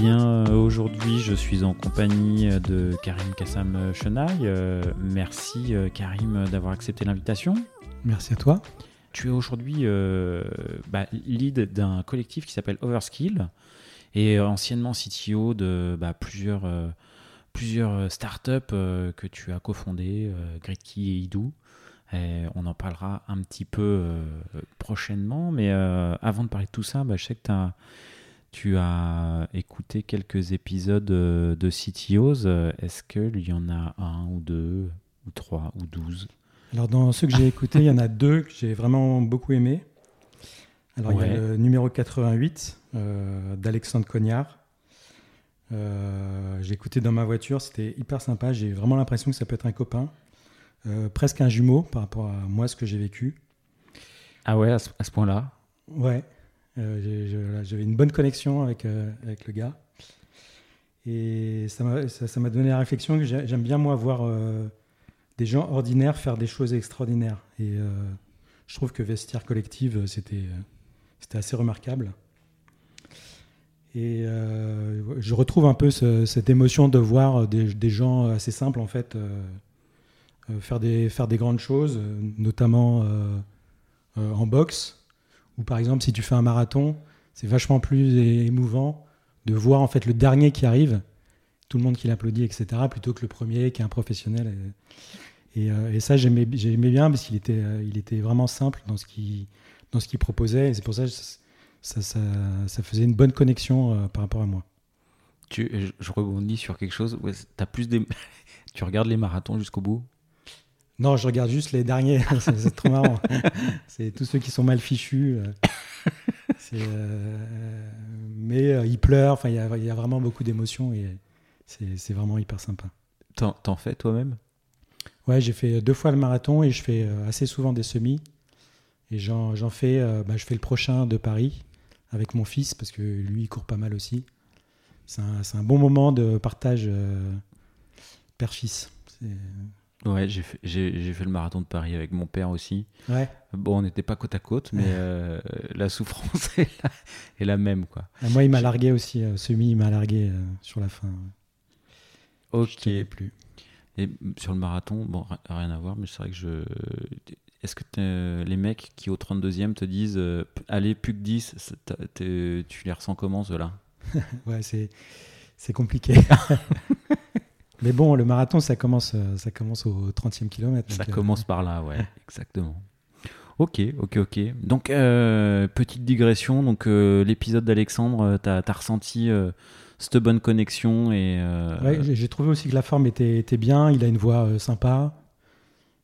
bien, euh, aujourd'hui, je suis en compagnie de Karim Kassam Chenaille. Euh, merci, euh, Karim, d'avoir accepté l'invitation. Merci à toi. Tu es aujourd'hui euh, bah, lead d'un collectif qui s'appelle Overskill et anciennement CTO de bah, plusieurs, euh, plusieurs startups euh, que tu as cofondées, euh, Gridkey et Idoo. Et on en parlera un petit peu euh, prochainement, mais euh, avant de parler de tout ça, bah, je sais que t'as- tu as écouté quelques épisodes euh, de CTOs. Est-ce qu'il y en a un ou deux ou trois ou douze? Alors, dans ceux que j'ai écoutés, il y en a deux que j'ai vraiment beaucoup aimés. Alors, il y a le numéro 88 euh, d'Alexandre Cognard. Euh, j'ai écouté dans ma voiture, c'était hyper sympa. J'ai vraiment l'impression que ça peut être un copain, Euh, presque un jumeau par rapport à moi, ce que j'ai vécu. Ah ouais, à ce, à ce point-là? Ouais, Euh, j'avais une bonne connexion avec, euh, avec le gars. Et ça m'a ça, donné la réflexion que j'ai- j'aime bien, moi, voir euh, des gens ordinaires faire des choses extraordinaires. Et je trouve que Vestiaire Collective, c'était assez remarquable. Et je retrouve un peu ce- cette émotion de voir des, des gens assez simples, en fait, faire, des, faire des grandes choses, notamment en boxe, ou par exemple, si tu fais un marathon, c'est vachement plus émouvant de voir en fait le dernier qui arrive, tout le monde qui l'applaudit, etc., plutôt que le premier qui est un professionnel. Et, euh, ça, j'aimais bien parce qu'il était, euh, vraiment simple dans ce qu'il proposait, c'est pour ça que ça, faisait une bonne connexion euh, par rapport à moi. je, rebondis sur quelque chose. Tu regardes les marathons jusqu'au bout Non, je regarde juste les derniers, c'est trop marrant. c'est tous ceux qui sont mal fichus. euh. Euh, mais euh, ils pleurent, enfin, il y a, il y a vraiment beaucoup d'émotions et c'est vraiment hyper sympa. T'en, fais toi-même? Ouais, j'ai fait deux fois le marathon et je fais euh, assez souvent des semis. Et j'en fais, euh, bah, je fais le prochain de Paris avec mon fils parce que lui, il court pas mal aussi. C'est un, un bon moment de partage père-fils. Ouais, j'ai fait, j'ai, fait le marathon de Paris avec mon père aussi. Ouais. Bon, on n'était pas côte à côte, mais euh, la souffrance est la, est la même, quoi. Ah, Moi, il m'a largué aussi. euh, semi, il m'a largué euh, sur la fin. Je Ok. tenais plus. Et sur le marathon, bon, ri- rien à voir, mais c'est vrai que je. Est-ce que les mecs qui au 32e te disent euh, allez, plus que 10, c'est- t'as- t'es- tu les ressens comment ceux-là? Ouais, c'est c'est compliqué. Mais bon, le marathon, ça commence, euh, ça commence au 30e kilomètre. Ça euh, commence par là, ouais, exactement. Ok, ok, ok. Donc, euh, petite digression. Donc, euh, l'épisode d'Alexandre, t'as as ressenti cette bonne connexion et. Ouais, j'ai- trouvé aussi que la forme était, était bien. Il a une voix sympa.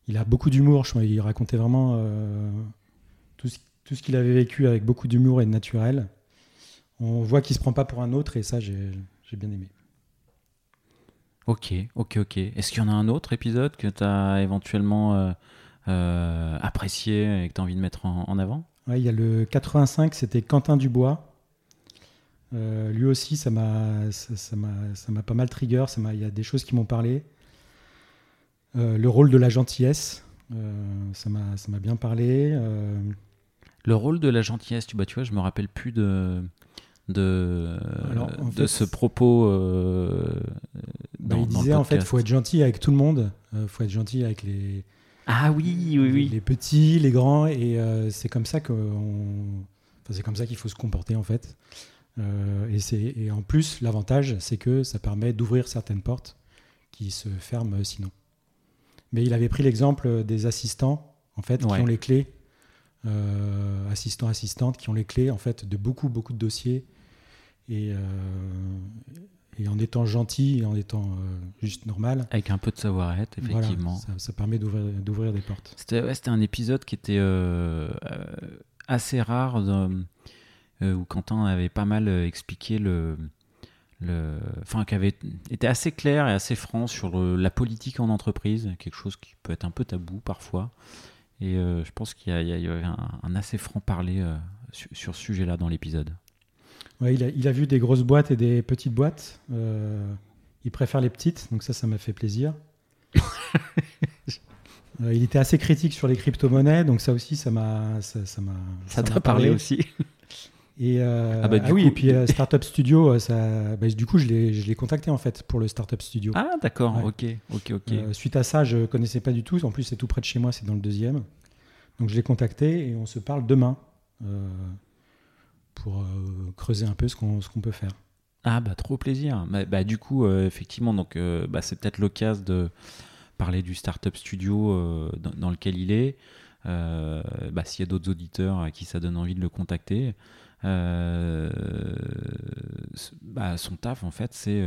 Il a beaucoup d'humour. Il racontait vraiment tout ce, tout ce qu'il avait vécu avec beaucoup d'humour et de naturel. On voit qu'il se prend pas pour un autre et ça, j'ai j'ai bien aimé. Ok, ok, ok. Est-ce qu'il y en a un autre épisode que t'as éventuellement euh, euh, apprécié et que t'as envie de mettre en, en avant? Ouais, il y a le 85, c'était Quentin Dubois. Euh, lui aussi, ça m'a ça, ça m'a ça m'a pas mal trigger. Ça m'a- Il y a des choses qui m'ont parlé. Le rôle de la gentillesse, ça m'a bien parlé. Le rôle de la gentillesse, tu, bah, tu vois, je me rappelle plus de, de, Alors, de fait, ce propos. euh, bah, il disait en fait, faut être gentil avec tout le monde. Euh, faut être gentil avec les, Ah oui, oui, oui. les petits, les grands, et euh, c'est comme ça que enfin, c'est comme ça qu'il faut se comporter en fait. Euh, et, c'est- et en plus, l'avantage, c'est que ça permet d'ouvrir certaines portes qui se ferment sinon. Mais il avait pris l'exemple des assistants, en fait, Ouais. qui ont les clés, assistants, assistantes, qui ont les clés en fait de beaucoup, beaucoup de dossiers. Et, et en étant gentil et en étant euh, juste normal, Avec un peu de savoir-être, voilà, effectivement. ça, ça permet d'ouvrir des portes. C'était ouais, un épisode qui était euh, euh, assez rare, euh, où Quentin avait pas mal expliqué le. le enfin, qui avait été assez clair et assez franc sur le- la politique en entreprise, quelque chose qui peut être un peu tabou parfois. Et je pense qu'il y, avait un, un assez franc parler sur, sur ce sujet-là dans l'épisode. Ouais, il, a, il a vu des grosses boîtes et des petites boîtes. Euh, il préfère les petites, donc ça, ça m'a fait plaisir. Euh, il était assez critique sur les crypto-monnaies, donc ça aussi, ça m'a. Ça, ça m'a Ça t'a parlé aussi Et, euh, Ah bah, du oui, coup- et puis euh, Startup Studio, ça, bah, du coup, je l'ai je l'ai contacté en fait pour le Startup Studio. Ah, d'accord, Ouais. ok, ok, ok. Euh, suite à ça, je connaissais pas du tout. En plus, c'est tout près de chez moi, c'est dans le deuxième. Donc, je l'ai contacté et on se parle demain pour euh, creuser un peu ce qu'on peut faire. Ah bah trop plaisir. Bah, bah, du coup, euh, effectivement, donc euh, bah, c'est peut-être l'occasion de parler du startup studio euh, dans, dans lequel il est. Bah, S'il y a d'autres auditeurs à qui ça donne envie de le contacter, bah, son taf en fait, c'est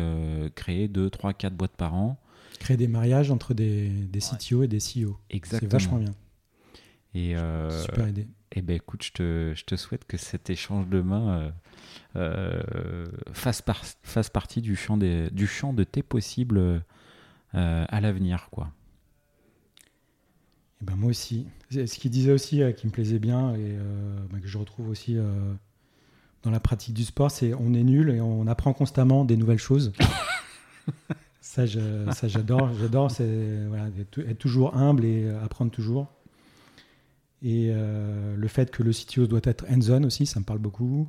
créer 2, 3, 4 boîtes par an. Créer des mariages entre des, des CTO et des CEO. C'est Exactement. vachement bien. Et, Super idée. Eh ben écoute, je te, je te souhaite que cet échange demain euh, euh, fasse, par- fasse partie du champ, des, du champ de tes possibles euh, à l'avenir, quoi. Et ben moi aussi. Ce qu'il disait aussi, euh, qui me plaisait bien et bah, que je retrouve aussi dans la pratique du sport, c'est on est nul et on apprend constamment des nouvelles choses. ça, j'adore. J'adore, voilà, être, être toujours humble et apprendre toujours. Et euh, le fait que le CTO doit être hands-on aussi, ça me parle beaucoup.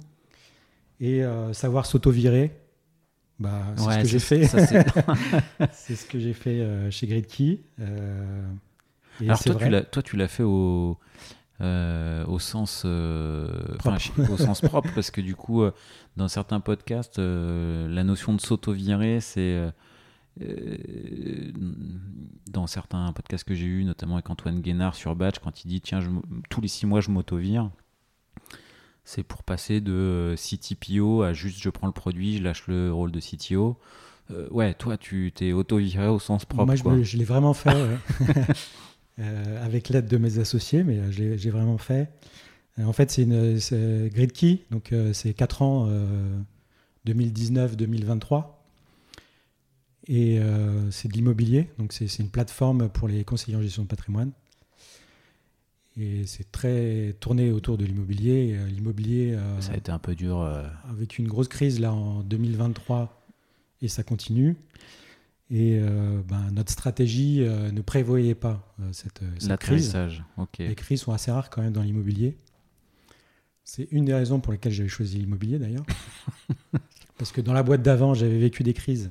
Et euh, savoir s'auto-virer, bah, c'est Ouais, ce que j'ai fait. c'est- ce que j'ai fait euh, chez Gridkey. Euh, Alors toi tu, l'as, toi, tu l'as fait au, euh, au sens au sens propre parce que du coup, dans certains podcasts, la notion de s'auto-virer, c'est dans certains podcasts que j'ai eu, notamment avec Antoine Guénard sur Batch, quand il dit tiens, je tous les six mois, je m'auto-vire. C'est pour passer de euh, CTPO à juste je prends le produit, je lâche le rôle de CTO. Euh, ouais, toi, tu t'es auto-viré au sens propre. Moi, je, quoi. me- je l'ai vraiment fait ouais. Euh, avec l'aide de mes associés, mais euh, je j'ai vraiment fait. En fait, c'est une Gridkey, donc c'est 4 ans, euh, 2019-2023. Et euh, c'est de l'immobilier, donc c'est une plateforme pour les conseillers en gestion de patrimoine. Et c'est très tourné autour de l'immobilier. Euh, L'immobilier euh, Ça a été un peu dur. euh, avec une grosse crise là en 2023 et ça continue. Et ben, notre stratégie ne prévoyait pas cette, cette crise. Les crises sont assez rares quand même dans l'immobilier. C'est une des raisons pour lesquelles j'avais choisi l'immobilier d'ailleurs. Parce que dans la boîte d'avant, j'avais vécu des crises.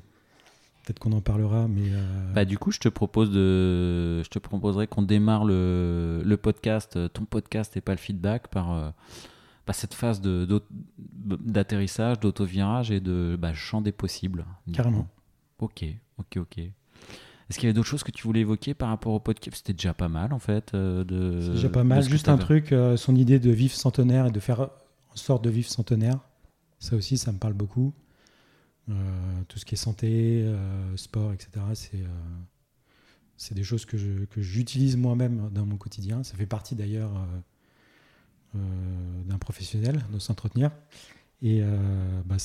Peut-être qu'on en parlera, mais euh, Bah, du coup, je te propose de, je te proposerais qu'on démarre le, le podcast, euh, ton podcast et pas le feedback, par, euh, par cette phase de- d'atterrissage, d'auto-virage et de bah, champ des possibles. Carrément. Ok, ok, ok. Est-ce qu'il y avait d'autres choses que tu voulais évoquer par rapport au podcast? C'était déjà pas mal en fait. euh, de, c'est déjà pas mal. Juste un truc, son idée de vivre centenaire et de faire en sorte de vivre centenaire, ça aussi, ça me parle beaucoup. Euh, tout ce qui est santé, euh, sport, etc. C'est euh, c'est des choses que je- que j'utilise moi-même dans mon quotidien. Ça fait partie d'ailleurs euh, euh, d'un professionnel de s'entretenir. Et euh, bah,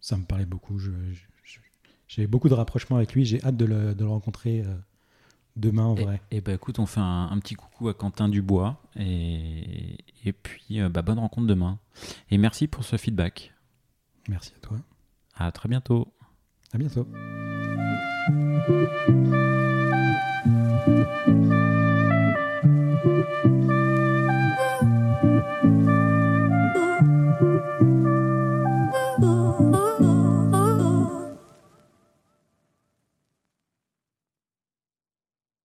ça me parlait beaucoup. Je- J'avais beaucoup de rapprochements avec lui. J'ai hâte de le, de le rencontrer demain en vrai. et bah écoute, on fait un, un petit coucou à Quentin Dubois et, et puis bah, bonne rencontre demain. Et merci pour ce feedback. Merci à toi. À très bientôt. À bientôt.